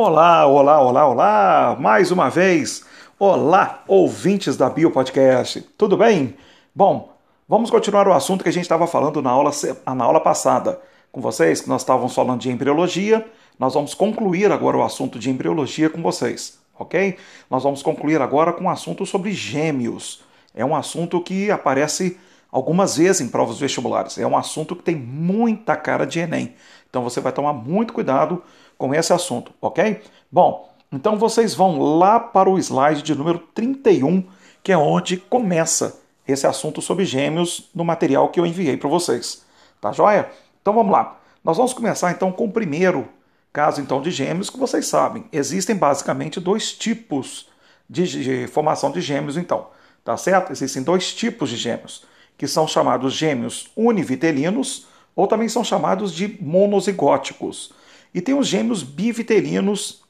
Olá, olá, olá, olá! Mais uma vez, olá, ouvintes da Bio Podcast. Tudo bem? Bom, vamos continuar o assunto que a gente estava falando na aula, na aula passada com vocês, que nós estávamos falando de embriologia. Nós vamos concluir agora o assunto de embriologia com vocês, ok? Nós vamos concluir agora com um assunto sobre gêmeos. É um assunto que aparece algumas vezes em provas vestibulares. É um assunto que tem muita cara de Enem. Então você vai tomar muito cuidado com esse assunto, ok? Bom, então vocês vão lá para o slide de número 31, que é onde começa esse assunto sobre gêmeos no material que eu enviei para vocês. Tá joia? Então vamos lá. Nós vamos começar então com o primeiro caso então de gêmeos que vocês sabem. Existem basicamente dois tipos de, de formação de gêmeos então, tá certo? Existem dois tipos de gêmeos, que são chamados gêmeos univitelinos ou também são chamados de monozigóticos. E tem os gêmeos bivitelinos,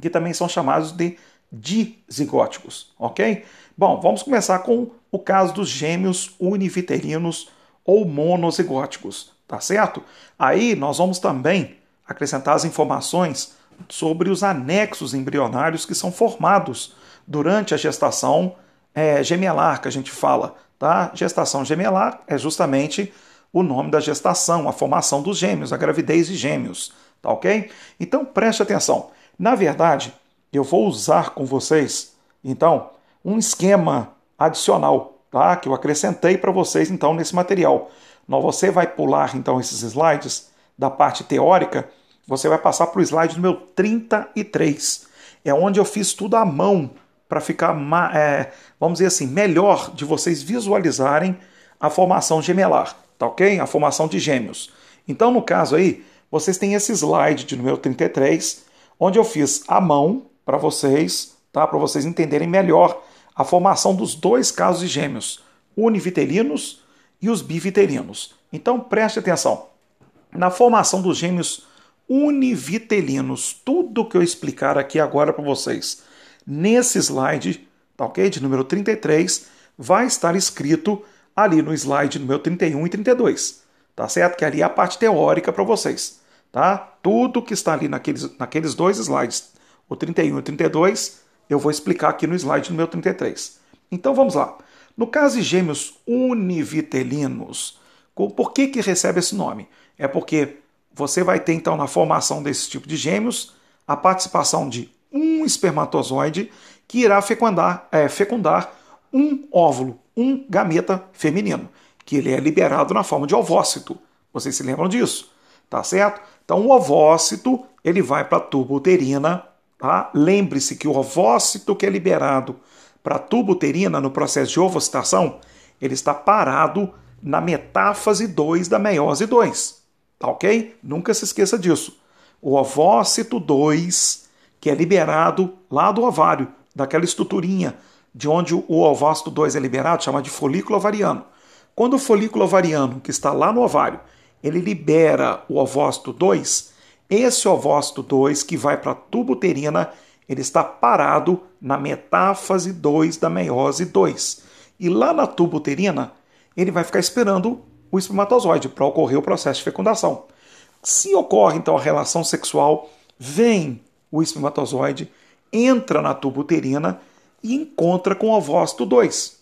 que também são chamados de dizigóticos, ok? Bom, vamos começar com o caso dos gêmeos univitelinos ou monozigóticos, tá certo? Aí nós vamos também acrescentar as informações sobre os anexos embrionários que são formados durante a gestação é, gemelar, que a gente fala, tá? Gestação gemelar é justamente o nome da gestação, a formação dos gêmeos, a gravidez de gêmeos, tá ok? Então preste atenção. Na verdade, eu vou usar com vocês, então, um esquema adicional, tá? Que eu acrescentei para vocês então nesse material. Você vai pular então esses slides da parte teórica, você vai passar para o slide número 33. É onde eu fiz tudo à mão para ficar, é, vamos dizer assim, melhor de vocês visualizarem a formação gemelar tá ok? A formação de gêmeos. Então, no caso aí, vocês têm esse slide de número 33, onde eu fiz a mão para vocês, tá? Para vocês entenderem melhor a formação dos dois casos de gêmeos, univitelinos e os bivitelinos. Então, preste atenção. Na formação dos gêmeos univitelinos, tudo que eu explicar aqui agora para vocês, nesse slide, tá ok? De número 33, vai estar escrito ali no slide número 31 e 32, tá certo? Que ali é a parte teórica para vocês, tá? Tudo que está ali naqueles, naqueles dois slides, o 31 e o 32, eu vou explicar aqui no slide número 33. Então vamos lá. No caso de gêmeos univitelinos, por que, que recebe esse nome? É porque você vai ter então na formação desse tipo de gêmeos a participação de um espermatozoide que irá fecundar, é, fecundar um óvulo, um gameta feminino, que ele é liberado na forma de ovócito. Vocês se lembram disso? Tá certo? Então o ovócito, ele vai para a tuba uterina, tá? Lembre-se que o ovócito que é liberado para a tuba uterina no processo de ovocitação, ele está parado na metáfase 2 da meiose 2. Tá ok? Nunca se esqueça disso. O ovócito 2, que é liberado lá do ovário, daquela estruturinha de onde o ovócito 2 é liberado, chama de folículo ovariano. Quando o folículo ovariano, que está lá no ovário, ele libera o ovócito 2, esse ovócito 2 que vai para a tuba uterina, ele está parado na metáfase 2 da meiose 2. E lá na tuba uterina, ele vai ficar esperando o espermatozoide para ocorrer o processo de fecundação. Se ocorre então a relação sexual, vem o espermatozoide, entra na tuba uterina e encontra com o ovócito 2.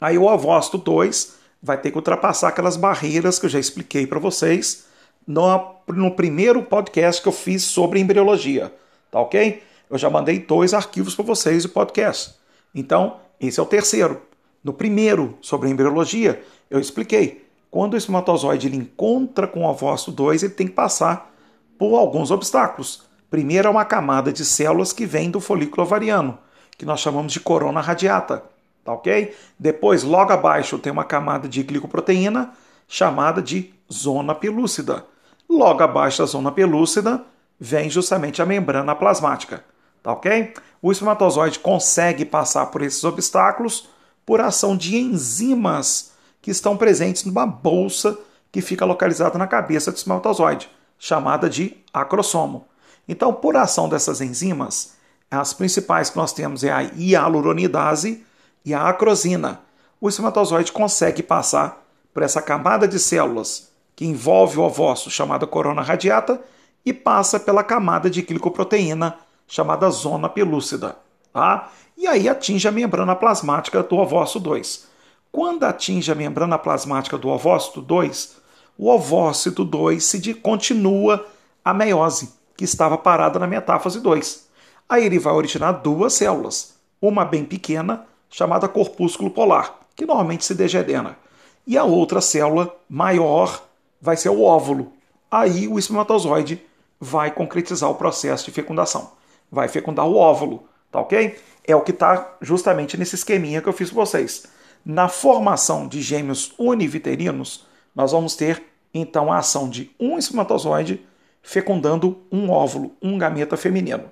Aí o ovócito 2 vai ter que ultrapassar aquelas barreiras que eu já expliquei para vocês no, no primeiro podcast que eu fiz sobre embriologia, tá ok? Eu já mandei dois arquivos para vocês de podcast. Então, esse é o terceiro. No primeiro, sobre embriologia, eu expliquei. Quando o espermatozoide ele encontra com o ovócito 2, ele tem que passar por alguns obstáculos. Primeiro é uma camada de células que vem do folículo ovariano que nós chamamos de corona radiata, tá ok? Depois, logo abaixo, tem uma camada de glicoproteína chamada de zona pelúcida. Logo abaixo da zona pelúcida vem justamente a membrana plasmática, tá ok? O espermatozoide consegue passar por esses obstáculos por ação de enzimas que estão presentes numa bolsa que fica localizada na cabeça do espermatozoide, chamada de acrossomo. Então, por ação dessas enzimas, as principais que nós temos é a hialuronidase e a acrosina. O espermatozoide consegue passar por essa camada de células que envolve o ovócito chamada corona radiata e passa pela camada de glicoproteína chamada zona pelúcida. Tá? E aí atinge a membrana plasmática do ovócito 2. Quando atinge a membrana plasmática do ovócito 2, o ovócito 2 se continua a meiose, que estava parada na metáfase 2. Aí ele vai originar duas células, uma bem pequena, chamada corpúsculo polar, que normalmente se degenera, e a outra célula maior vai ser o óvulo. Aí o espermatozoide vai concretizar o processo de fecundação, vai fecundar o óvulo, tá ok? É o que está justamente nesse esqueminha que eu fiz para vocês. Na formação de gêmeos univiterinos, nós vamos ter então a ação de um espermatozoide fecundando um óvulo, um gameta feminino.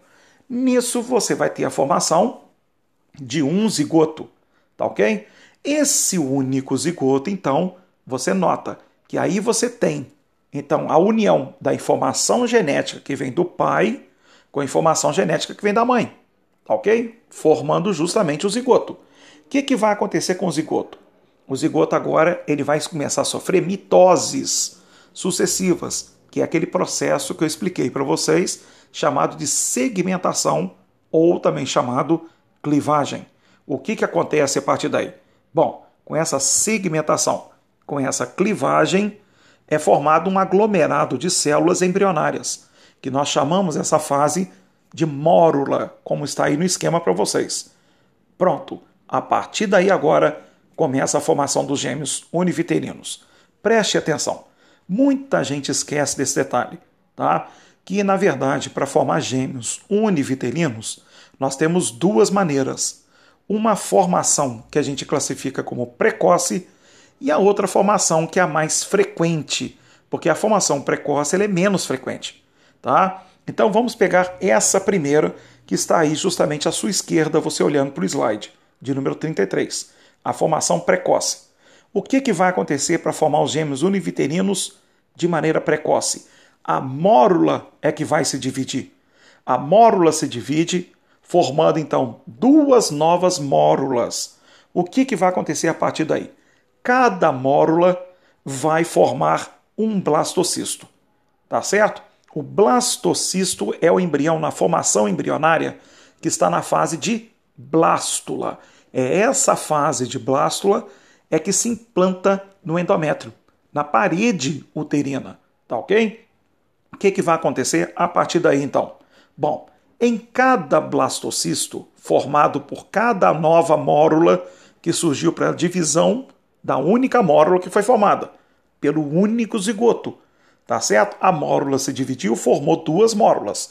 Nisso você vai ter a formação de um zigoto, tá ok? Esse único zigoto, então, você nota que aí você tem então a união da informação genética que vem do pai com a informação genética que vem da mãe, tá ok? Formando justamente o zigoto. O que, que vai acontecer com o zigoto? O zigoto agora ele vai começar a sofrer mitoses sucessivas, que é aquele processo que eu expliquei para vocês, chamado de segmentação ou também chamado clivagem. O que, que acontece a partir daí? Bom, com essa segmentação, com essa clivagem, é formado um aglomerado de células embrionárias, que nós chamamos essa fase de mórula, como está aí no esquema para vocês. Pronto, a partir daí agora começa a formação dos gêmeos univiterinos. Preste atenção. Muita gente esquece desse detalhe, tá? Que na verdade, para formar gêmeos univiterinos, nós temos duas maneiras. Uma formação que a gente classifica como precoce e a outra formação que é a mais frequente, porque a formação precoce é menos frequente, tá? Então vamos pegar essa primeira que está aí justamente à sua esquerda, você olhando para o slide, de número 33, a formação precoce. O que, que vai acontecer para formar os gêmeos univiterinos de maneira precoce? A mórula é que vai se dividir. A mórula se divide, formando então duas novas mórulas. O que, que vai acontecer a partir daí? Cada mórula vai formar um blastocisto. Tá certo? O blastocisto é o embrião na formação embrionária que está na fase de blástula. É essa fase de blástula é que se implanta no endométrio, na parede uterina, tá ok? O que, que vai acontecer a partir daí então? Bom, em cada blastocisto, formado por cada nova mórula que surgiu para a divisão da única mórula que foi formada, pelo único zigoto, tá certo? A mórula se dividiu, formou duas mórulas.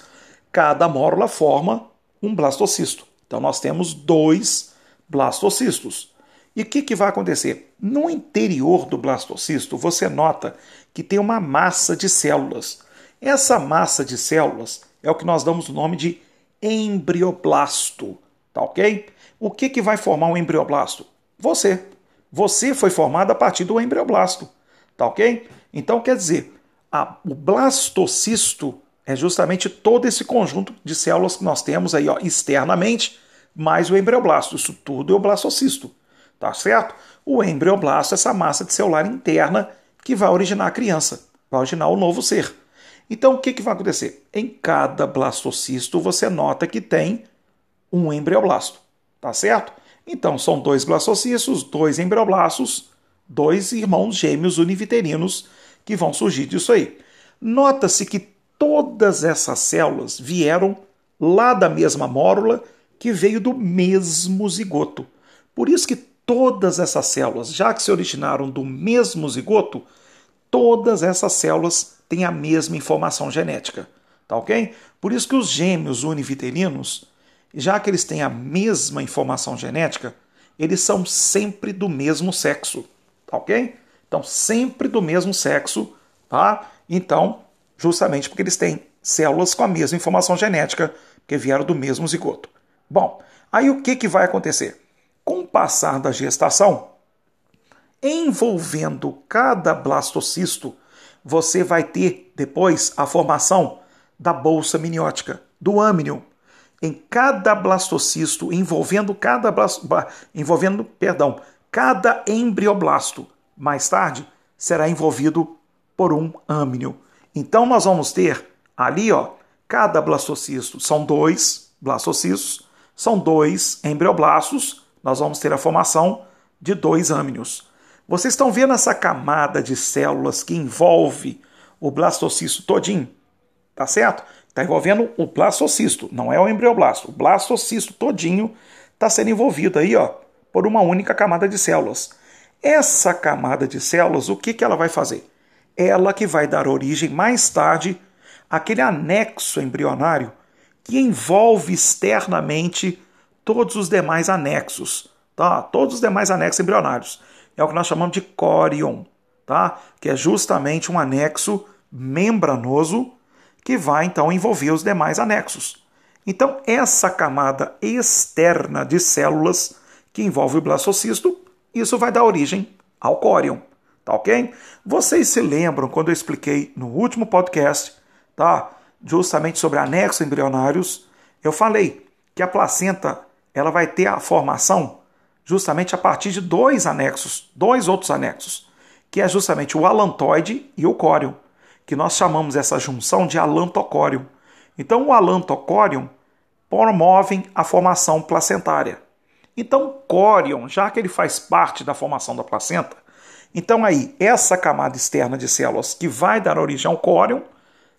Cada mórula forma um blastocisto. Então nós temos dois blastocistos. E o que, que vai acontecer? No interior do blastocisto, você nota que tem uma massa de células. Essa massa de células é o que nós damos o nome de embrioblasto, tá ok? O que, que vai formar um embrioblasto? Você. Você foi formado a partir do embrioblasto, tá ok? Então quer dizer, a, o blastocisto é justamente todo esse conjunto de células que nós temos aí ó, externamente, mais o embrioblasto. Isso tudo é o blastocisto tá certo? O embrioblasto é essa massa de celular interna que vai originar a criança, vai originar o novo ser. Então, o que, que vai acontecer? Em cada blastocisto, você nota que tem um embrioblasto, tá certo? Então, são dois blastocistos, dois embrioblastos, dois irmãos gêmeos univiterinos que vão surgir disso aí. Nota-se que todas essas células vieram lá da mesma mórula que veio do mesmo zigoto. Por isso que todas essas células, já que se originaram do mesmo zigoto, todas essas células têm a mesma informação genética. Tá ok? Por isso que os gêmeos univiterinos, já que eles têm a mesma informação genética, eles são sempre do mesmo sexo. Tá ok? Então, sempre do mesmo sexo, tá? Então, justamente porque eles têm células com a mesma informação genética, que vieram do mesmo zigoto. Bom, aí o que, que vai acontecer? Com o passar da gestação, envolvendo cada blastocisto, você vai ter depois a formação da bolsa miniótica, do âmnio. Em cada blastocisto, envolvendo cada envolvendo, perdão, cada embrioblasto. Mais tarde será envolvido por um âmnio. Então nós vamos ter Ali, ó, cada blastocisto são dois blastocistos, são dois embrioblastos, nós vamos ter a formação de dois âmnios. Vocês estão vendo essa camada de células que envolve o blastocisto todinho? Tá certo? Está envolvendo o blastocisto, não é o embrioblasto. O blastocisto todinho está sendo envolvido aí, ó, por uma única camada de células. Essa camada de células, o que, que ela vai fazer? Ela que vai dar origem mais tarde àquele anexo embrionário que envolve externamente todos os demais anexos, tá? Todos os demais anexos embrionários. É o que nós chamamos de córion, tá? Que é justamente um anexo membranoso que vai então envolver os demais anexos. Então, essa camada externa de células que envolve o blastocisto, isso vai dar origem ao córion, tá ok? Vocês se lembram quando eu expliquei no último podcast, tá? Justamente sobre anexos embrionários, eu falei que a placenta ela vai ter a formação justamente a partir de dois anexos, dois outros anexos, que é justamente o alantoide e o córion, que nós chamamos essa junção de alantocórion. Então, o alantocórion promovem a formação placentária. Então, córion, já que ele faz parte da formação da placenta, então aí, essa camada externa de células que vai dar origem ao córion,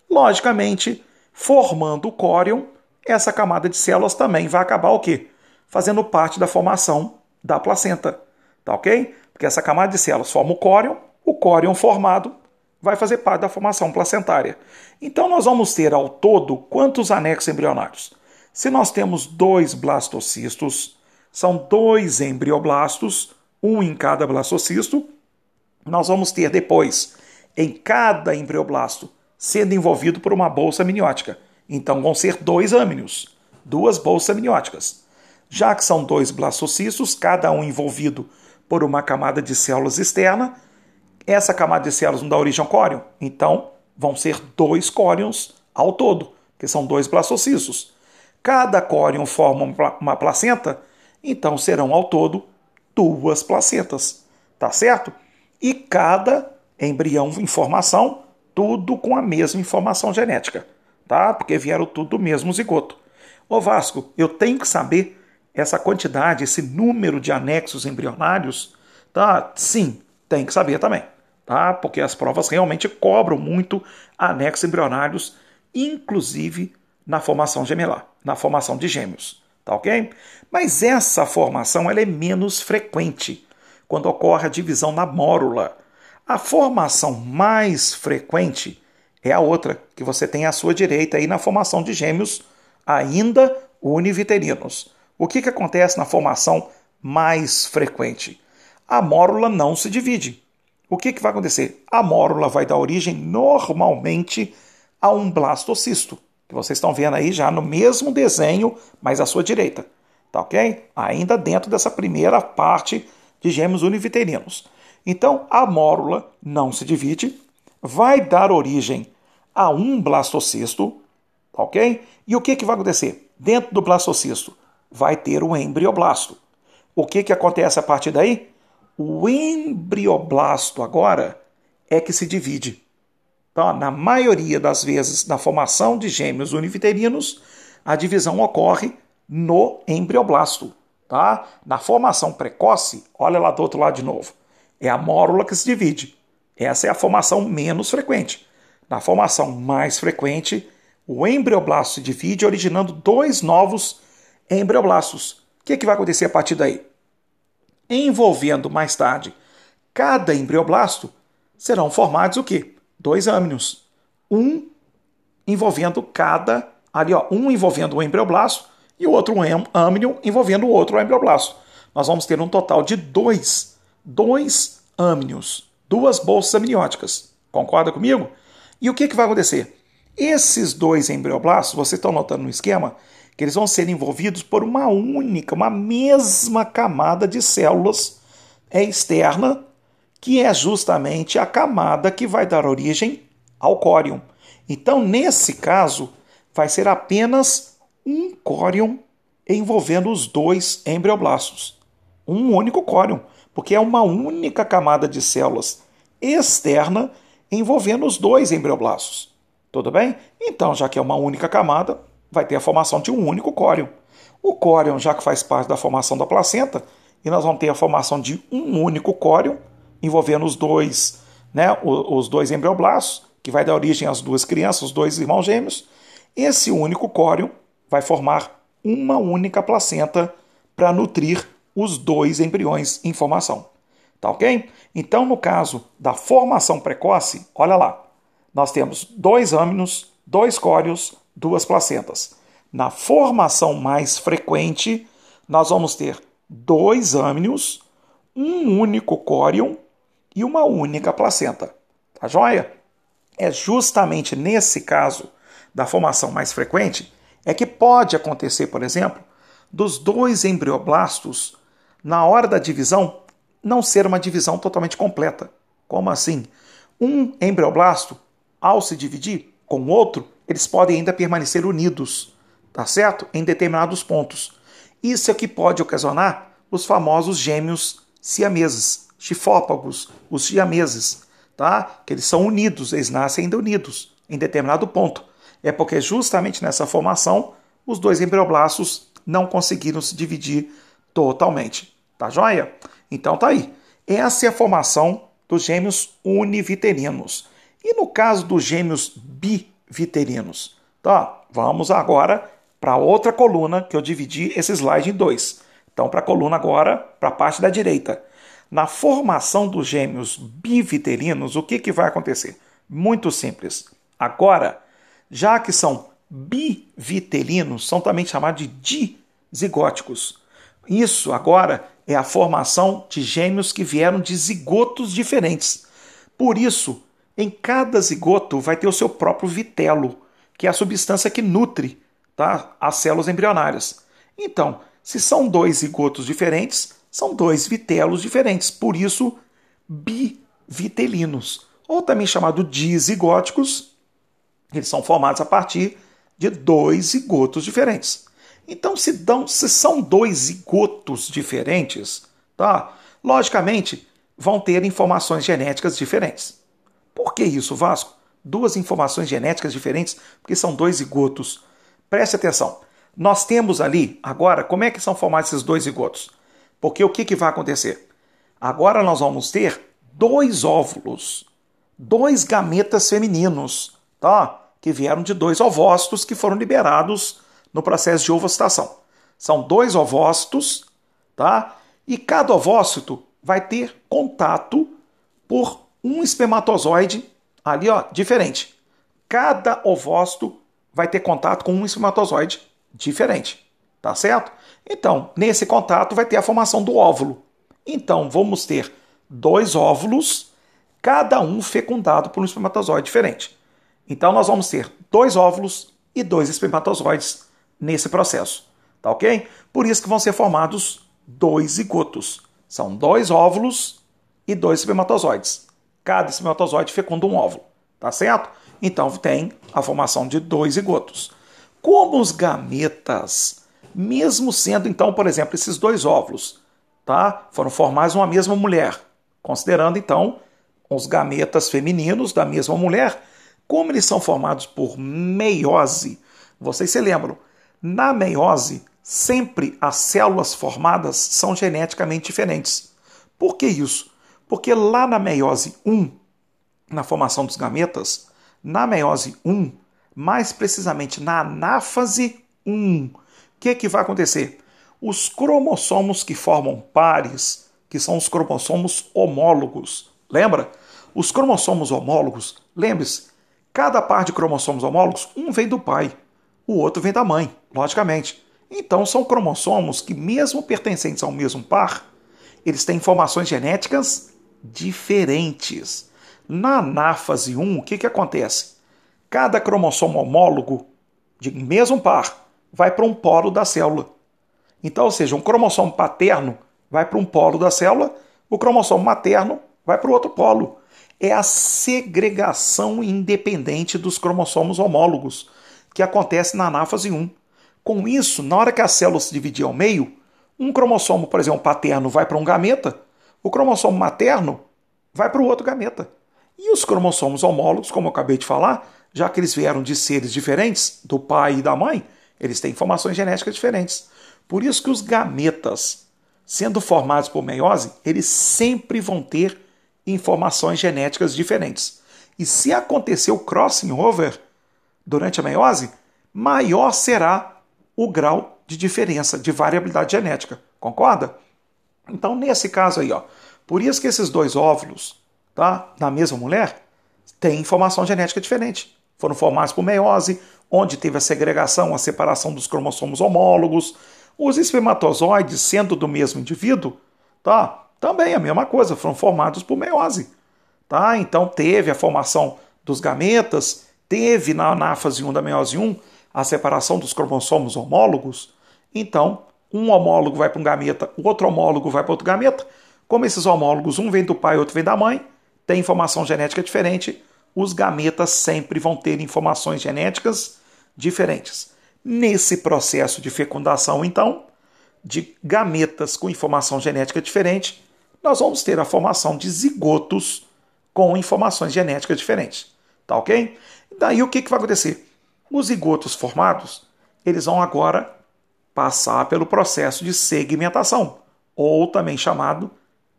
logicamente, formando o córion, essa camada de células também vai acabar o quê? Fazendo parte da formação da placenta, tá ok? Porque essa camada de células forma o córion, o córion formado vai fazer parte da formação placentária. Então nós vamos ter ao todo quantos anexos embrionários? Se nós temos dois blastocistos, são dois embrioblastos, um em cada blastocisto, nós vamos ter depois, em cada embrioblasto, sendo envolvido por uma bolsa amniótica. Então vão ser dois âmnios, duas bolsas amnióticas. Já que são dois blastocistos, cada um envolvido por uma camada de células externa, essa camada de células não dá origem ao córion, então vão ser dois córions ao todo, que são dois blastocistos. Cada córion forma uma placenta, então serão ao todo duas placentas, tá certo? E cada embrião em formação, tudo com a mesma informação genética, tá? Porque vieram tudo do mesmo zigoto. Ô Vasco, eu tenho que saber essa quantidade, esse número de anexos embrionários, tá? Sim, tem que saber também tá? porque as provas realmente cobram muito anexos embrionários, inclusive na formação gemelar, na formação de gêmeos. Tá ok? Mas essa formação ela é menos frequente quando ocorre a divisão na mórula. A formação mais frequente é a outra, que você tem à sua direita aí na formação de gêmeos, ainda univiterinos. O que, que acontece na formação mais frequente? A mórula não se divide o que, que vai acontecer? A mórula vai dar origem normalmente a um blastocisto, que vocês estão vendo aí já no mesmo desenho, mas à sua direita. Tá ok? Ainda dentro dessa primeira parte de gêmeos univiterinos. Então, a mórula não se divide, vai dar origem a um blastocisto, tá ok? E o que, que vai acontecer? Dentro do blastocisto vai ter o embrioblasto. O que, que acontece a partir daí? O embrioblasto agora é que se divide. Então, na maioria das vezes, na formação de gêmeos univiterinos, a divisão ocorre no embrioblasto. Tá? Na formação precoce, olha lá do outro lado de novo, é a mórula que se divide. Essa é a formação menos frequente. Na formação mais frequente, o embrioblasto se divide, originando dois novos embrioblastos. O que, que vai acontecer a partir daí? envolvendo mais tarde cada embrioblasto, serão formados o quê? Dois âmnios. Um envolvendo cada, ali ó, um envolvendo o embrioblasto e o outro âmnio envolvendo o outro embrioblasto. Nós vamos ter um total de dois, dois âmnios, duas bolsas amnióticas. Concorda comigo? E o que, que vai acontecer? Esses dois embrioblastos, vocês estão notando no esquema, que eles vão ser envolvidos por uma única, uma mesma camada de células externa, que é justamente a camada que vai dar origem ao córion. Então, nesse caso, vai ser apenas um córion envolvendo os dois embrioblastos. Um único córion, porque é uma única camada de células externa envolvendo os dois embrioblastos. Tudo bem? Então, já que é uma única camada, vai ter a formação de um único córeo. O córeo, já que faz parte da formação da placenta, e nós vamos ter a formação de um único córeo, envolvendo os dois, né, os dois embrioblastos, que vai dar origem às duas crianças, os dois irmãos gêmeos. Esse único córeo vai formar uma única placenta para nutrir os dois embriões em formação. Tá ok? Então, no caso da formação precoce, olha lá, nós temos dois âminos, dois córios, duas placentas. Na formação mais frequente, nós vamos ter dois âminos, um único córion e uma única placenta. Tá joia? É justamente nesse caso da formação mais frequente é que pode acontecer, por exemplo, dos dois embrioblastos, na hora da divisão, não ser uma divisão totalmente completa. Como assim? Um embrioblasto, ao se dividir com o outro, eles podem ainda permanecer unidos, tá certo? Em determinados pontos. Isso é que pode ocasionar os famosos gêmeos siameses, chifópagos, os siameses, tá? Que eles são unidos, eles nascem ainda unidos em determinado ponto. É porque justamente nessa formação os dois embrioblastos não conseguiram se dividir totalmente. Tá joia? Então tá aí. Essa é a formação dos gêmeos univiterinos. E no caso dos gêmeos biviterinos? Tá, vamos agora para outra coluna que eu dividi esse slide em dois. Então, para a coluna agora, para a parte da direita. Na formação dos gêmeos biviterinos, o que, que vai acontecer? Muito simples. Agora, já que são biviterinos, são também chamados de dizigóticos. Isso agora é a formação de gêmeos que vieram de zigotos diferentes. Por isso, em cada zigoto vai ter o seu próprio vitelo, que é a substância que nutre tá? as células embrionárias. Então, se são dois zigotos diferentes, são dois vitelos diferentes, por isso bivitelinos, ou também chamado dizigóticos, eles são formados a partir de dois zigotos diferentes. Então, se, dão, se são dois zigotos diferentes, tá? logicamente vão ter informações genéticas diferentes. Por que isso, Vasco? Duas informações genéticas diferentes, porque são dois zigotos Preste atenção. Nós temos ali, agora, como é que são formados esses dois zigotos? Porque o que, que vai acontecer? Agora nós vamos ter dois óvulos, dois gametas femininos, tá? Que vieram de dois ovócitos que foram liberados no processo de ovocitação. São dois ovócitos, tá? E cada ovócito vai ter contato por um espermatozoide ali, ó, diferente. Cada ovócito vai ter contato com um espermatozoide diferente, tá certo? Então, nesse contato vai ter a formação do óvulo. Então, vamos ter dois óvulos, cada um fecundado por um espermatozoide diferente. Então, nós vamos ter dois óvulos e dois espermatozoides nesse processo, tá ok? Por isso que vão ser formados dois zigotos. São dois óvulos e dois espermatozoides. Cada espermatozoide fecunda um óvulo, tá certo? Então tem a formação de dois zigotos. Como os gametas, mesmo sendo então, por exemplo, esses dois óvulos, tá? Foram formados uma mesma mulher, considerando então os gametas femininos da mesma mulher, como eles são formados por meiose. Vocês se lembram? Na meiose, sempre as células formadas são geneticamente diferentes. Por que isso? Porque lá na meiose 1, na formação dos gametas, na meiose 1, mais precisamente na anáfase 1, o que, que vai acontecer? Os cromossomos que formam pares, que são os cromossomos homólogos, lembra? Os cromossomos homólogos, lembre-se, cada par de cromossomos homólogos, um vem do pai, o outro vem da mãe, logicamente. Então são cromossomos que, mesmo pertencentes ao mesmo par, eles têm informações genéticas diferentes. Na anáfase 1, o que, que acontece? Cada cromossomo homólogo de mesmo par vai para um polo da célula. Então, ou seja, um cromossomo paterno vai para um polo da célula, o cromossomo materno vai para o outro polo. É a segregação independente dos cromossomos homólogos que acontece na anáfase 1. Com isso, na hora que a célula se dividir ao meio, um cromossomo, por exemplo, paterno vai para um gameta, o cromossomo materno vai para o outro gameta. E os cromossomos homólogos, como eu acabei de falar, já que eles vieram de seres diferentes, do pai e da mãe, eles têm informações genéticas diferentes. Por isso que os gametas, sendo formados por meiose, eles sempre vão ter informações genéticas diferentes. E se acontecer o crossing over durante a meiose, maior será o grau de diferença, de variabilidade genética. Concorda? Então, nesse caso aí, ó, por isso que esses dois óvulos, tá, na mesma mulher, têm informação genética diferente. Foram formados por meiose, onde teve a segregação, a separação dos cromossomos homólogos. Os espermatozoides, sendo do mesmo indivíduo, tá, também a mesma coisa, foram formados por meiose. Tá? Então teve a formação dos gametas, teve na anáfase 1 da meiose 1 a separação dos cromossomos homólogos. Então, um homólogo vai para um gameta, o outro homólogo vai para outro gameta. Como esses homólogos, um vem do pai, outro vem da mãe, tem informação genética diferente, os gametas sempre vão ter informações genéticas diferentes. Nesse processo de fecundação, então, de gametas com informação genética diferente, nós vamos ter a formação de zigotos com informações genéticas diferentes. Tá ok? Daí o que, que vai acontecer? Os zigotos formados, eles vão agora passar pelo processo de segmentação, ou também chamado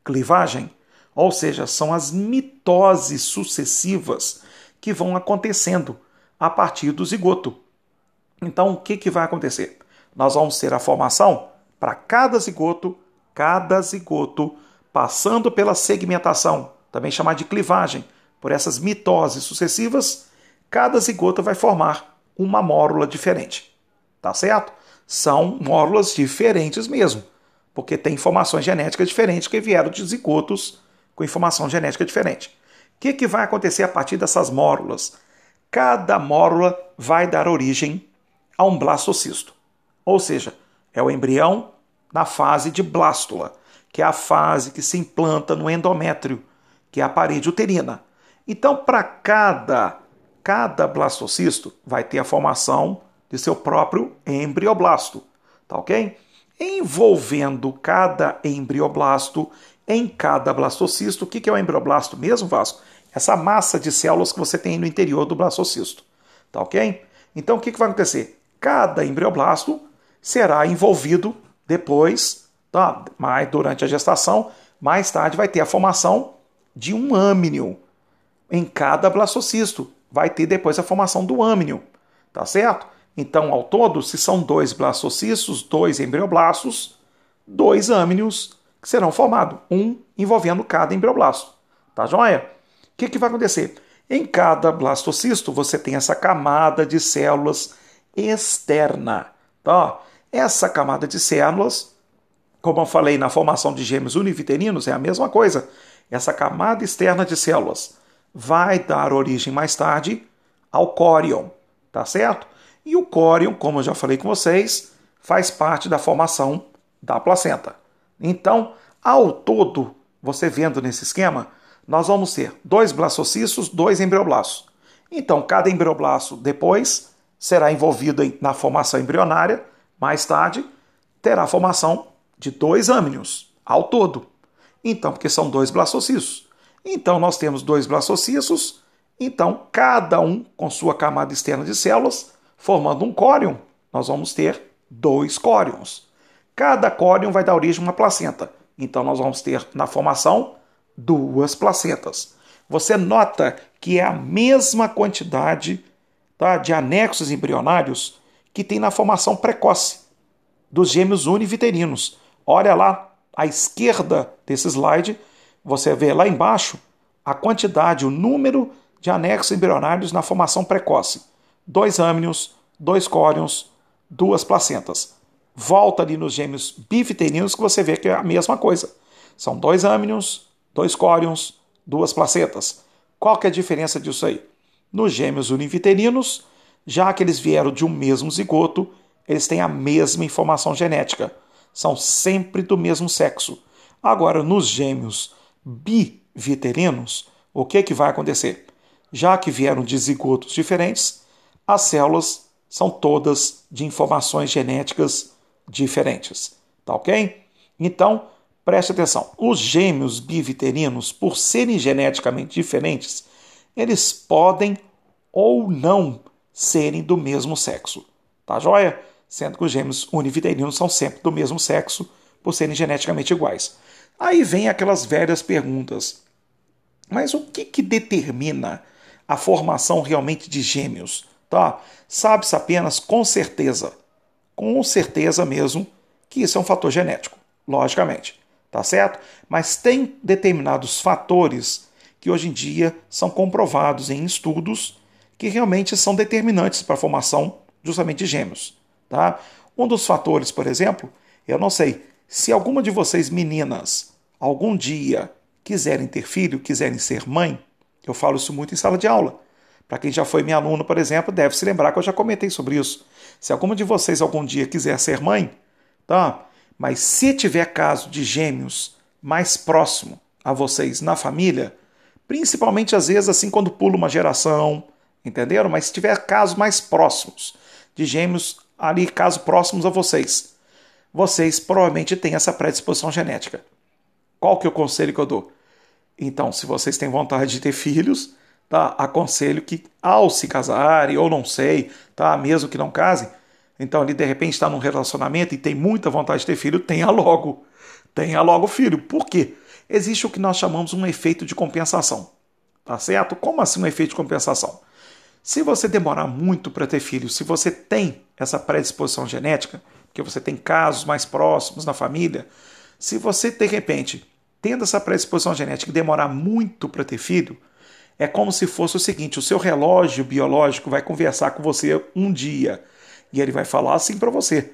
clivagem. Ou seja, são as mitoses sucessivas que vão acontecendo a partir do zigoto. Então, o que, que vai acontecer? Nós vamos ter a formação para cada zigoto, cada zigoto passando pela segmentação, também chamada de clivagem, por essas mitoses sucessivas, cada zigoto vai formar uma mórula diferente. Tá certo? São mórulas diferentes mesmo, porque tem informações genéticas diferentes que vieram de zigotos com informação genética diferente. O que, que vai acontecer a partir dessas mórulas? Cada mórula vai dar origem a um blastocisto, ou seja, é o embrião na fase de blástula, que é a fase que se implanta no endométrio, que é a parede uterina. Então, para cada cada blastocisto vai ter a formação de seu próprio embrioblasto, tá ok? Envolvendo cada embrioblasto em cada blastocisto. O que é o embrioblasto mesmo, Vasco? Essa massa de células que você tem no interior do blastocisto, tá ok? Então o que vai acontecer? Cada embrioblasto será envolvido depois, tá? Mas durante a gestação, mais tarde vai ter a formação de um âmnio em cada blastocisto. Vai ter depois a formação do âmnio, tá certo? Então, ao todo, se são dois blastocistos, dois embrioblastos, dois âmnios que serão formados, um envolvendo cada embrioblasto. Tá joia? O que, que vai acontecer? Em cada blastocisto, você tem essa camada de células externa. Tá? Essa camada de células, como eu falei na formação de gêmeos univiterinos, é a mesma coisa. Essa camada externa de células vai dar origem mais tarde ao córion, tá certo? E o córion, como eu já falei com vocês, faz parte da formação da placenta. Então, ao todo, você vendo nesse esquema, nós vamos ter dois blastocistos, dois embrioblastos. Então, cada embrioblasto depois será envolvido na formação embrionária, mais tarde terá a formação de dois âmnios ao todo. Então, porque são dois blastocistos. Então, nós temos dois blastocistos, então cada um com sua camada externa de células formando um córion, nós vamos ter dois córions. Cada córion vai dar origem a uma placenta. Então nós vamos ter na formação duas placentas. Você nota que é a mesma quantidade tá, de anexos embrionários que tem na formação precoce dos gêmeos univiterinos. Olha lá à esquerda desse slide, você vê lá embaixo a quantidade, o número de anexos embrionários na formação precoce dois âmnios, dois córions, duas placentas. Volta ali nos gêmeos bifiterinos que você vê que é a mesma coisa. São dois âmnios, dois córions, duas placentas. Qual que é a diferença disso aí? Nos gêmeos univiterinos, já que eles vieram de um mesmo zigoto, eles têm a mesma informação genética. São sempre do mesmo sexo. Agora, nos gêmeos biviterinos, o que, que vai acontecer? Já que vieram de zigotos diferentes, as células são todas de informações genéticas diferentes. Tá ok? Então, preste atenção: os gêmeos biviterinos, por serem geneticamente diferentes, eles podem ou não serem do mesmo sexo. Tá joia? Sendo que os gêmeos univitelinos são sempre do mesmo sexo, por serem geneticamente iguais. Aí vem aquelas velhas perguntas. Mas o que, que determina a formação realmente de gêmeos? Tá? Sabe-se apenas com certeza, com certeza mesmo, que isso é um fator genético, logicamente, tá certo? Mas tem determinados fatores que hoje em dia são comprovados em estudos que realmente são determinantes para a formação justamente de gêmeos, tá? Um dos fatores, por exemplo, eu não sei, se alguma de vocês meninas algum dia quiserem ter filho, quiserem ser mãe, eu falo isso muito em sala de aula. Para quem já foi minha aluno, por exemplo, deve se lembrar que eu já comentei sobre isso. Se alguma de vocês algum dia quiser ser mãe, tá? Mas se tiver caso de gêmeos mais próximo a vocês na família, principalmente às vezes assim quando pula uma geração, entenderam? Mas se tiver casos mais próximos de gêmeos ali, casos próximos a vocês, vocês provavelmente têm essa predisposição genética. Qual que é o conselho que eu dou? Então, se vocês têm vontade de ter filhos, tá? Aconselho que ao se casarem, ou não sei, tá? Mesmo que não casem, então ele de repente está num relacionamento e tem muita vontade de ter filho, tenha logo. Tenha logo filho. Por quê? Existe o que nós chamamos um efeito de compensação. Tá certo? Como assim um efeito de compensação? Se você demorar muito para ter filho, se você tem essa predisposição genética, que você tem casos mais próximos na família, se você de repente, tendo essa predisposição genética e demorar muito para ter filho, é como se fosse o seguinte: o seu relógio biológico vai conversar com você um dia e ele vai falar assim para você.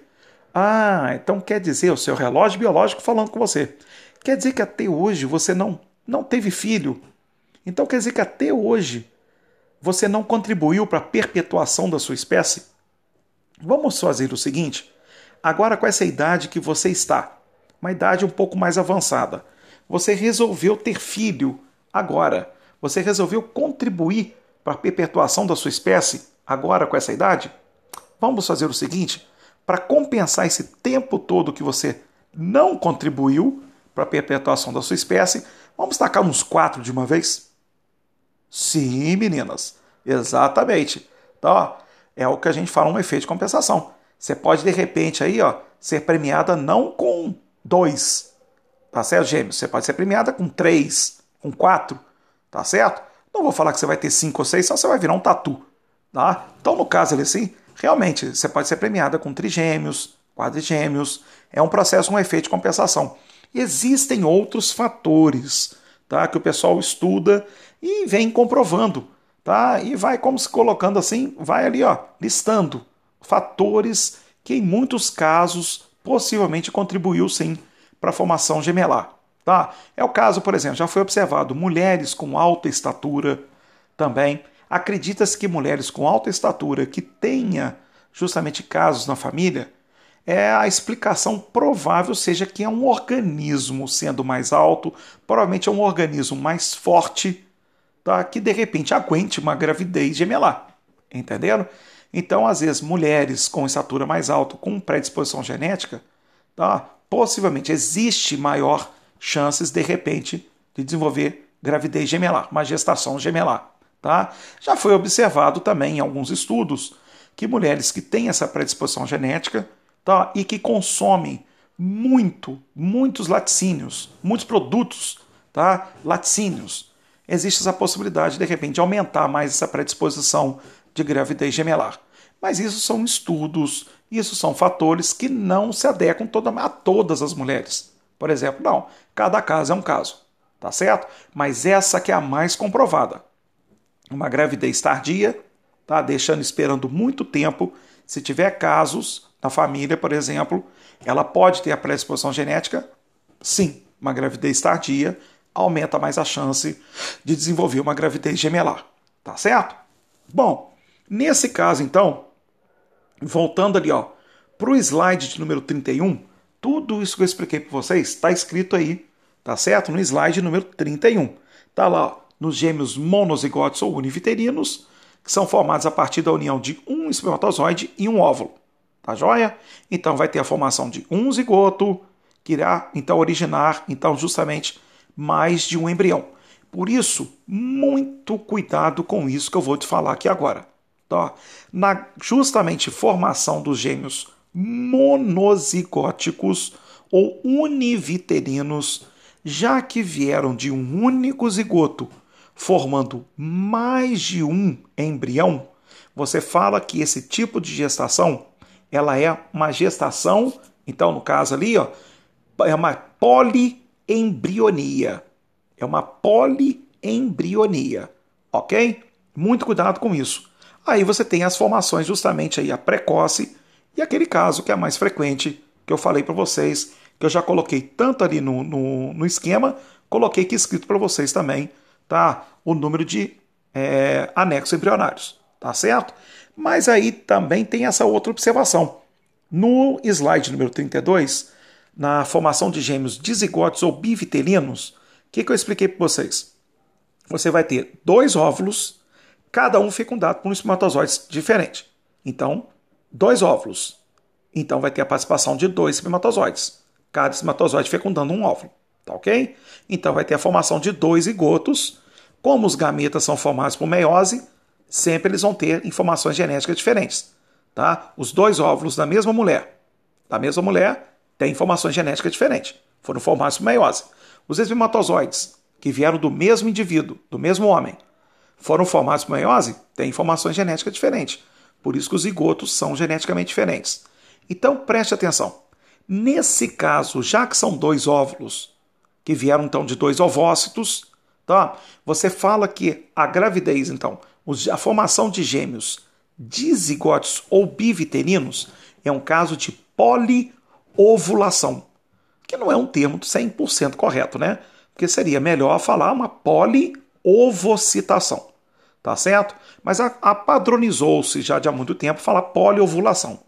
Ah, então quer dizer o seu relógio biológico falando com você. Quer dizer que até hoje você não, não teve filho. Então quer dizer que até hoje você não contribuiu para a perpetuação da sua espécie? Vamos fazer o seguinte: agora com essa idade que você está, uma idade um pouco mais avançada, você resolveu ter filho agora. Você resolveu contribuir para a perpetuação da sua espécie agora com essa idade? Vamos fazer o seguinte: para compensar esse tempo todo que você não contribuiu para a perpetuação da sua espécie, vamos tacar uns quatro de uma vez? Sim, meninas, exatamente. Então, ó, é o que a gente fala um efeito de compensação. Você pode, de repente, aí, ó, ser premiada não com dois, tá certo, gêmeos? Você pode ser premiada com três, com quatro, tá certo? Não vou falar que você vai ter cinco ou seis, só você vai virar um tatu, tá? Então, no caso ali assim, realmente, você pode ser premiada com trigêmeos, quadrigêmeos, é um processo, um efeito de compensação. Existem outros fatores, tá? Que o pessoal estuda e vem comprovando, tá? E vai como se colocando assim, vai ali, ó, listando fatores que em muitos casos possivelmente contribuiu sim para a formação gemelar. Tá? É o caso, por exemplo, já foi observado mulheres com alta estatura também. Acredita-se que mulheres com alta estatura que tenha justamente casos na família, é a explicação provável seja que é um organismo sendo mais alto, provavelmente é um organismo mais forte, tá? que de repente aguente uma gravidez gemelar. Entenderam? Então, às vezes, mulheres com estatura mais alta, com predisposição genética, tá? possivelmente existe maior chances, de repente, de desenvolver gravidez gemelar, uma gestação gemelar. Tá? Já foi observado também em alguns estudos que mulheres que têm essa predisposição genética tá? e que consomem muito, muitos laticínios, muitos produtos tá? laticínios, existe essa possibilidade, de repente, de aumentar mais essa predisposição de gravidez gemelar. Mas isso são estudos, isso são fatores que não se adequam a todas as mulheres. Por exemplo, não, cada caso é um caso, tá certo? Mas essa que é a mais comprovada. Uma gravidez tardia, tá? Deixando esperando muito tempo. Se tiver casos na família, por exemplo, ela pode ter a predisposição genética? Sim, uma gravidez tardia aumenta mais a chance de desenvolver uma gravidez gemelar, tá certo? Bom, Nesse caso, então, voltando ali ó, para o slide de número 31, tudo isso que eu expliquei para vocês está escrito aí, tá certo? No slide número 31. Tá lá, ó, nos gêmeos monozigotes ou univiterinos, que são formados a partir da união de um espermatozoide e um óvulo. Tá joia? Então vai ter a formação de um zigoto, que irá então originar então justamente mais de um embrião. Por isso, muito cuidado com isso que eu vou te falar aqui agora. Tá? Na justamente formação dos gêmeos monozigóticos ou univiterinos, já que vieram de um único zigoto, formando mais de um embrião, você fala que esse tipo de gestação ela é uma gestação, então no caso ali, ó, é uma poliembrionia. É uma poliembrionia, ok? Muito cuidado com isso. Aí você tem as formações justamente aí a precoce aquele caso que é mais frequente que eu falei para vocês, que eu já coloquei tanto ali no, no, no esquema, coloquei aqui escrito para vocês também, tá? O número de é, anexos embrionários, tá certo? Mas aí também tem essa outra observação. No slide número 32, na formação de gêmeos dizigotes ou bivitelinos, o que, que eu expliquei para vocês? Você vai ter dois óvulos, cada um fecundado por um espermatozoide diferente. Então, dois óvulos. Então vai ter a participação de dois espermatozoides, cada espermatozoide fecundando um óvulo. Tá ok? Então vai ter a formação de dois zigotos. Como os gametas são formados por meiose, sempre eles vão ter informações genéticas diferentes. Tá? Os dois óvulos da mesma mulher, da mesma mulher, têm informações genéticas diferentes. Foram formados por meiose. Os espermatozoides, que vieram do mesmo indivíduo, do mesmo homem, foram formados por meiose, têm informações genéticas diferentes. Por isso que os zigotos são geneticamente diferentes. Então preste atenção. Nesse caso, já que são dois óvulos, que vieram então de dois ovócitos, tá? Você fala que a gravidez, então, a formação de gêmeos dizigotes ou biviterinos é um caso de poliovulação, que não é um termo 100% correto, né? Porque seria melhor falar uma poliovocitação, tá certo? Mas a, padronizou-se já de há muito tempo falar poliovulação,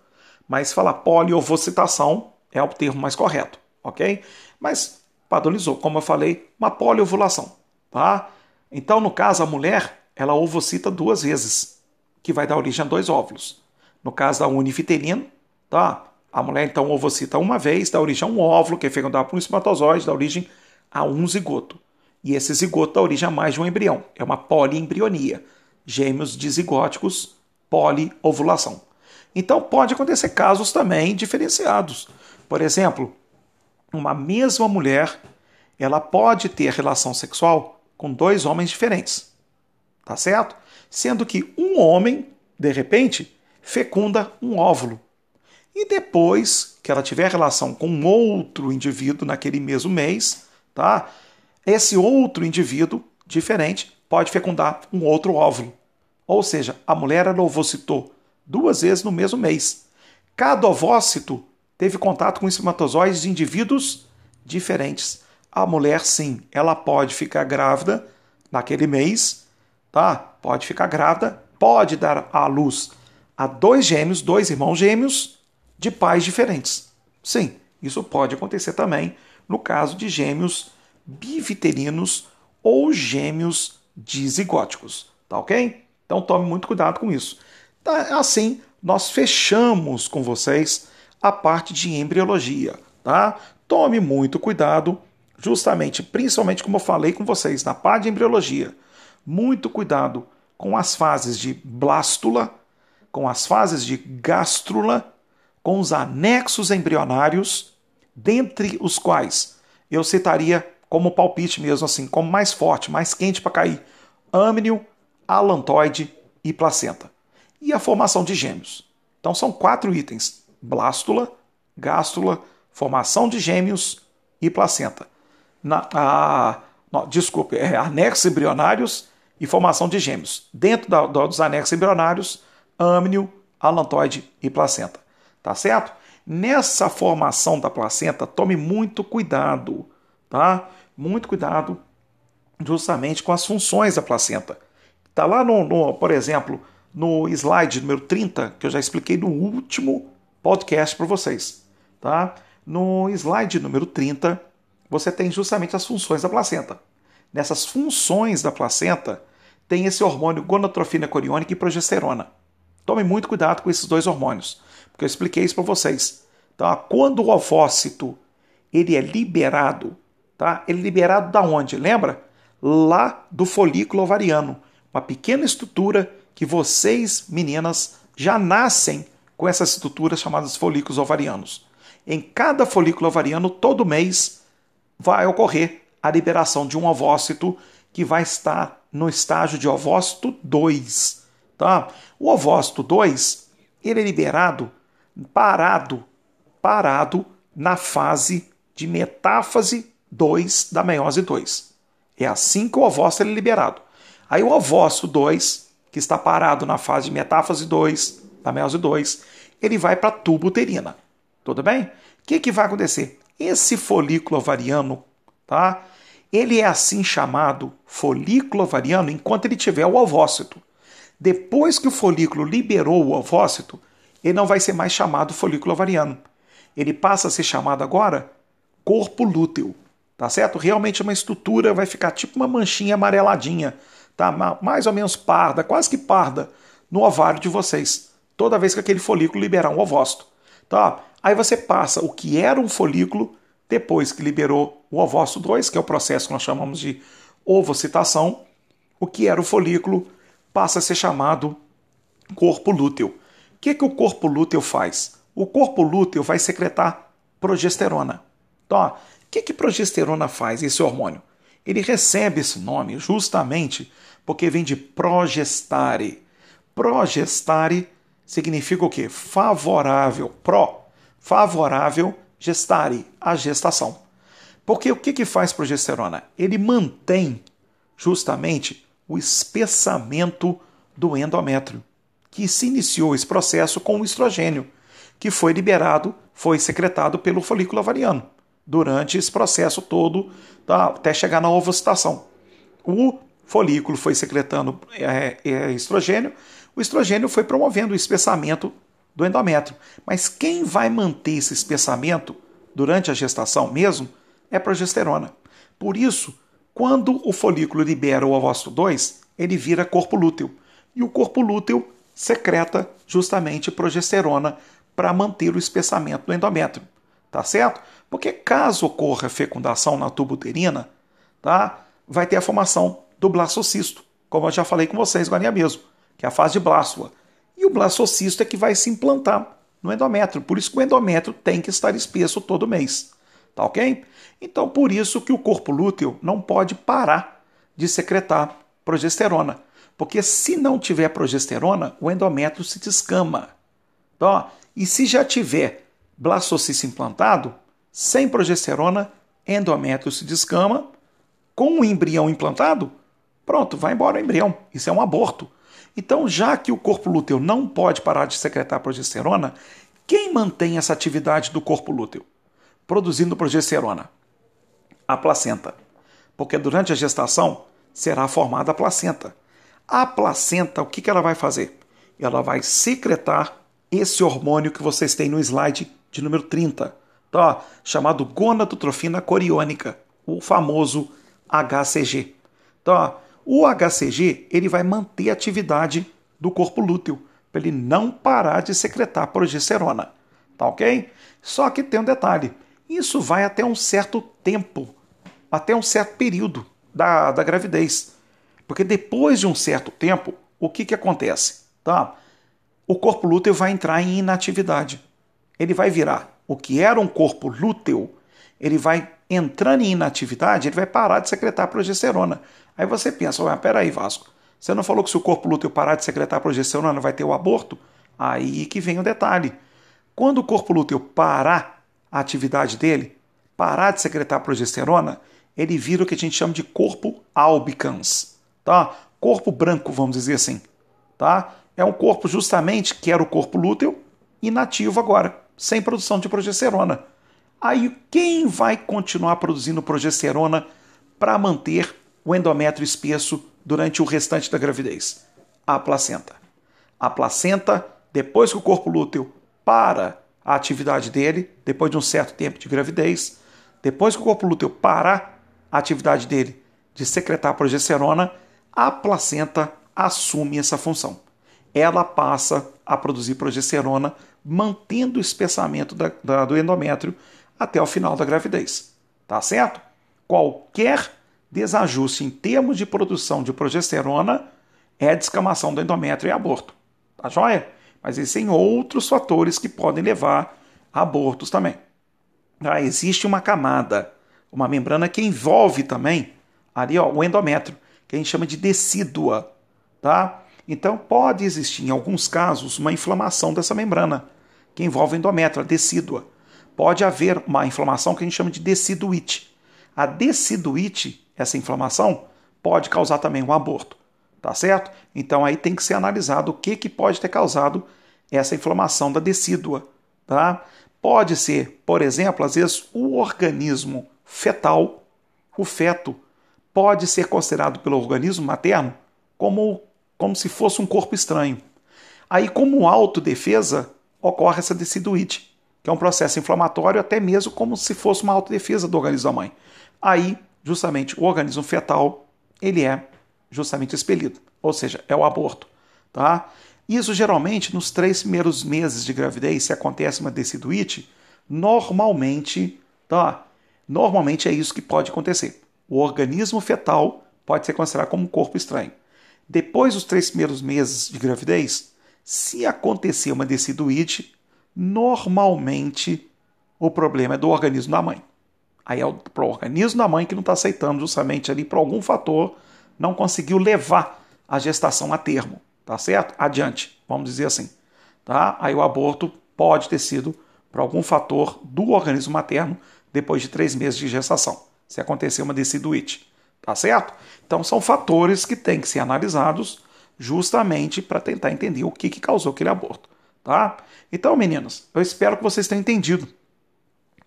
mas falar poliovocitação é o termo mais correto, ok? Mas padronizou, como eu falei, uma poliovulação, tá? Então, no caso, a mulher ela ovocita duas vezes, que vai dar origem a dois óvulos. No caso da unifiterina, tá? A mulher então ovocita uma vez, dá origem a um óvulo, que é fecundado por um espermatozoide, dá origem a um zigoto. E esse zigoto dá origem a mais de um embrião. É uma poliembrionia. Gêmeos dizigóticos, poliovulação. Então pode acontecer casos também diferenciados. Por exemplo, uma mesma mulher, ela pode ter relação sexual com dois homens diferentes tá certo? Sendo que um homem, de repente, fecunda um óvulo. E depois que ela tiver relação com outro indivíduo naquele mesmo mês, tá? Esse outro indivíduo diferente pode fecundar um outro óvulo. Ou seja, a mulher ela ovocitou duas vezes no mesmo mês. Cada ovócito teve contato com espermatozoides de indivíduos diferentes. A mulher, sim, ela pode ficar grávida naquele mês tá? Pode ficar grávida, pode dar à luz a dois gêmeos, dois irmãos gêmeos de pais diferentes. Sim, isso pode acontecer também no caso de gêmeos biviterinos ou gêmeos dizigóticos, tá ok? Então tome muito cuidado com isso. Tá, assim, nós fechamos com vocês a parte de embriologia, tá? Tome muito cuidado, justamente, principalmente como eu falei com vocês na parte de embriologia muito cuidado com as fases de blástula, com as fases de gástrula, com os anexos embrionários, dentre os quais eu citaria como palpite mesmo assim, como mais forte, mais quente para cair, âmnio, alantoide e placenta. E a formação de gêmeos. Então são quatro itens: blástula, gástrula, formação de gêmeos e placenta. Na, a, não, desculpe, é, anexos embrionários e formação de gêmeos, dentro da, dos anexos embrionários, âmnio, alantoide e placenta. Tá certo? Nessa formação da placenta, tome muito cuidado, tá? Muito cuidado justamente com as funções da placenta. Tá lá no, no, por exemplo, no slide número 30, que eu já expliquei no último podcast para vocês, tá? No slide número 30, você tem justamente as funções da placenta. Nessas funções da placenta, tem esse hormônio gonatrofina coriônica e progesterona. Tome muito cuidado com esses dois hormônios, porque eu expliquei isso para vocês. Tá? Quando o ovócito ele é liberado, tá? ele é liberado da onde? Lembra? lá do folículo ovariano, uma pequena estrutura que vocês, meninas, já nascem com essas estruturas chamadas folículos ovarianos. Em cada folículo ovariano, todo mês, vai ocorrer a liberação de um ovócito que vai estar no estágio de ovócito 2. Tá? O ovócito 2 ele é liberado parado, parado na fase de metáfase 2 da meiose 2. É assim que o ovócito é liberado. Aí o ovócito 2, que está parado na fase de metáfase 2 da meiose 2, ele vai para a tuba uterina. Tudo bem? O que, que vai acontecer? Esse folículo ovariano, tá? Ele é assim chamado folículo ovariano enquanto ele tiver o ovócito. Depois que o folículo liberou o ovócito, ele não vai ser mais chamado folículo ovariano. Ele passa a ser chamado agora corpo lúteo, tá certo? Realmente uma estrutura vai ficar tipo uma manchinha amareladinha, tá? Mais ou menos parda, quase que parda, no ovário de vocês, toda vez que aquele folículo liberar um ovócito, tá? Aí você passa o que era um folículo depois que liberou o ovócito 2, que é o processo que nós chamamos de ovocitação, o que era o folículo passa a ser chamado corpo lúteo. O que, que o corpo lúteo faz? O corpo lúteo vai secretar progesterona. Então, o que, que progesterona faz, esse hormônio? Ele recebe esse nome justamente porque vem de progestare. Progestare significa o quê? Favorável. Pro, favorável gestare, a gestação. Porque o que, que faz progesterona? Ele mantém justamente o espessamento do endométrio, que se iniciou esse processo com o estrogênio, que foi liberado, foi secretado pelo folículo ovariano durante esse processo todo, tá, até chegar na ovocitação. O folículo foi secretando é, é, estrogênio, o estrogênio foi promovendo o espessamento do endométrio. Mas quem vai manter esse espessamento durante a gestação mesmo é progesterona. Por isso, quando o folículo libera o ovócito 2, ele vira corpo lúteo. E o corpo lúteo secreta justamente progesterona para manter o espessamento do endométrio. Tá certo? Porque caso ocorra fecundação na tuba uterina, tá? vai ter a formação do blastocisto, como eu já falei com vocês agora mesmo, que é a fase de blástula. E o blastocisto é que vai se implantar no endométrio. Por isso que o endométrio tem que estar espesso todo mês. Tá ok? Então, por isso que o corpo lúteo não pode parar de secretar progesterona. Porque se não tiver progesterona, o endométrio se descama. Então, e se já tiver blastocisto implantado, sem progesterona, endométrio se descama. Com o embrião implantado, pronto, vai embora o embrião. Isso é um aborto. Então, já que o corpo lúteo não pode parar de secretar progesterona, quem mantém essa atividade do corpo lúteo? Produzindo progesterona? A placenta. Porque durante a gestação será formada a placenta. A placenta, o que ela vai fazer? Ela vai secretar esse hormônio que vocês têm no slide de número 30, tá? chamado gonadotrofina coriônica, o famoso HCG. Tá? O HCG ele vai manter a atividade do corpo lúteo, para ele não parar de secretar progesterona. Tá ok? Só que tem um detalhe: isso vai até um certo tempo, até um certo período da, da gravidez. Porque depois de um certo tempo, o que, que acontece? Tá? O corpo lúteo vai entrar em inatividade. Ele vai virar o que era um corpo lúteo, ele vai entrando em inatividade, ele vai parar de secretar progesterona. Aí você pensa, ué, peraí, Vasco, você não falou que se o corpo lúteo parar de secretar progesterona vai ter o aborto? Aí que vem o detalhe. Quando o corpo lúteo parar a atividade dele, parar de secretar progesterona, ele vira o que a gente chama de corpo albicans, tá? Corpo branco, vamos dizer assim, tá? É um corpo justamente que era o corpo lúteo inativo agora, sem produção de progesterona. Aí quem vai continuar produzindo progesterona para manter o endométrio espesso durante o restante da gravidez? A placenta. A placenta, depois que o corpo lúteo para a atividade dele, depois de um certo tempo de gravidez, depois que o corpo lúteo parar a atividade dele de secretar progesterona, a placenta assume essa função. Ela passa a produzir progesterona, mantendo o espessamento da, da, do endométrio até o final da gravidez. Tá certo? Qualquer desajuste em termos de produção de progesterona é descamação do endométrio e aborto. Tá joia? Mas existem outros fatores que podem levar a abortos também. Ah, existe uma camada, uma membrana que envolve também ali ó, o endométrio, que a gente chama de decídua. Tá? Então pode existir, em alguns casos, uma inflamação dessa membrana, que envolve endométrio, a decídua. Pode haver uma inflamação que a gente chama de deciduite. A deciduite, essa inflamação, pode causar também um aborto. Tá certo? Então aí tem que ser analisado o que, que pode ter causado essa inflamação da decídua. Tá? Pode ser, por exemplo, às vezes o organismo fetal, o feto, pode ser considerado pelo organismo materno como, como se fosse um corpo estranho. Aí, como autodefesa, ocorre essa deciduite, que é um processo inflamatório, até mesmo como se fosse uma autodefesa do organismo da mãe. Aí, justamente, o organismo fetal, ele é justamente expelido, ou seja, é o aborto, tá? Isso geralmente nos três primeiros meses de gravidez, se acontece uma deciduite, normalmente, tá? Normalmente é isso que pode acontecer. O organismo fetal pode ser considerado como um corpo estranho. Depois dos três primeiros meses de gravidez, se acontecer uma deciduite, normalmente o problema é do organismo da mãe. Aí é o organismo da mãe que não está aceitando justamente ali por algum fator não conseguiu levar a gestação a termo, tá certo? Adiante, vamos dizer assim. Tá? Aí o aborto pode ter sido por algum fator do organismo materno depois de três meses de gestação, se acontecer uma deciduite, tá certo? Então são fatores que têm que ser analisados justamente para tentar entender o que, que causou aquele aborto, tá? Então, meninas, eu espero que vocês tenham entendido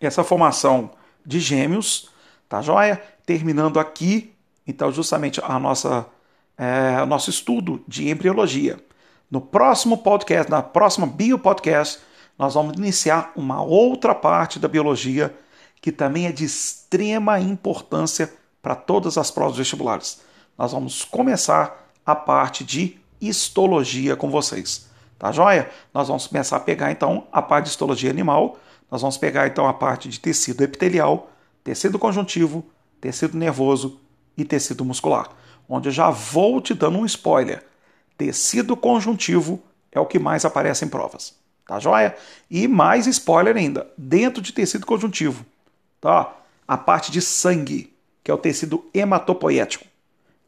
essa formação de gêmeos, tá joia? Terminando aqui então justamente a nossa, é, o nosso estudo de embriologia. No próximo podcast, na próxima biopodcast, nós vamos iniciar uma outra parte da biologia que também é de extrema importância para todas as provas vestibulares. Nós vamos começar a parte de histologia com vocês. Tá joia? Nós vamos começar a pegar então a parte de histologia animal, nós vamos pegar então a parte de tecido epitelial, tecido conjuntivo, tecido nervoso e tecido muscular, onde eu já vou te dando um spoiler. Tecido conjuntivo é o que mais aparece em provas. Tá joia? E mais spoiler ainda, dentro de tecido conjuntivo, tá? A parte de sangue, que é o tecido hematopoético.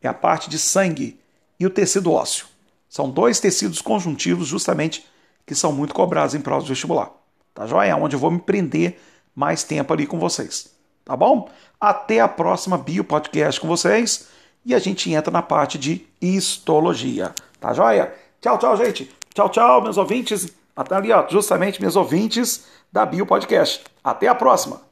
É a parte de sangue e o tecido ósseo. São dois tecidos conjuntivos justamente que são muito cobrados em provas vestibular. Tá joia? Onde eu vou me prender mais tempo ali com vocês. Tá bom? Até a próxima Bio Podcast com vocês e a gente entra na parte de histologia. Tá joia? Tchau, tchau, gente. Tchau, tchau, meus ouvintes. Até ali, ó, justamente meus ouvintes da Bio Podcast. Até a próxima.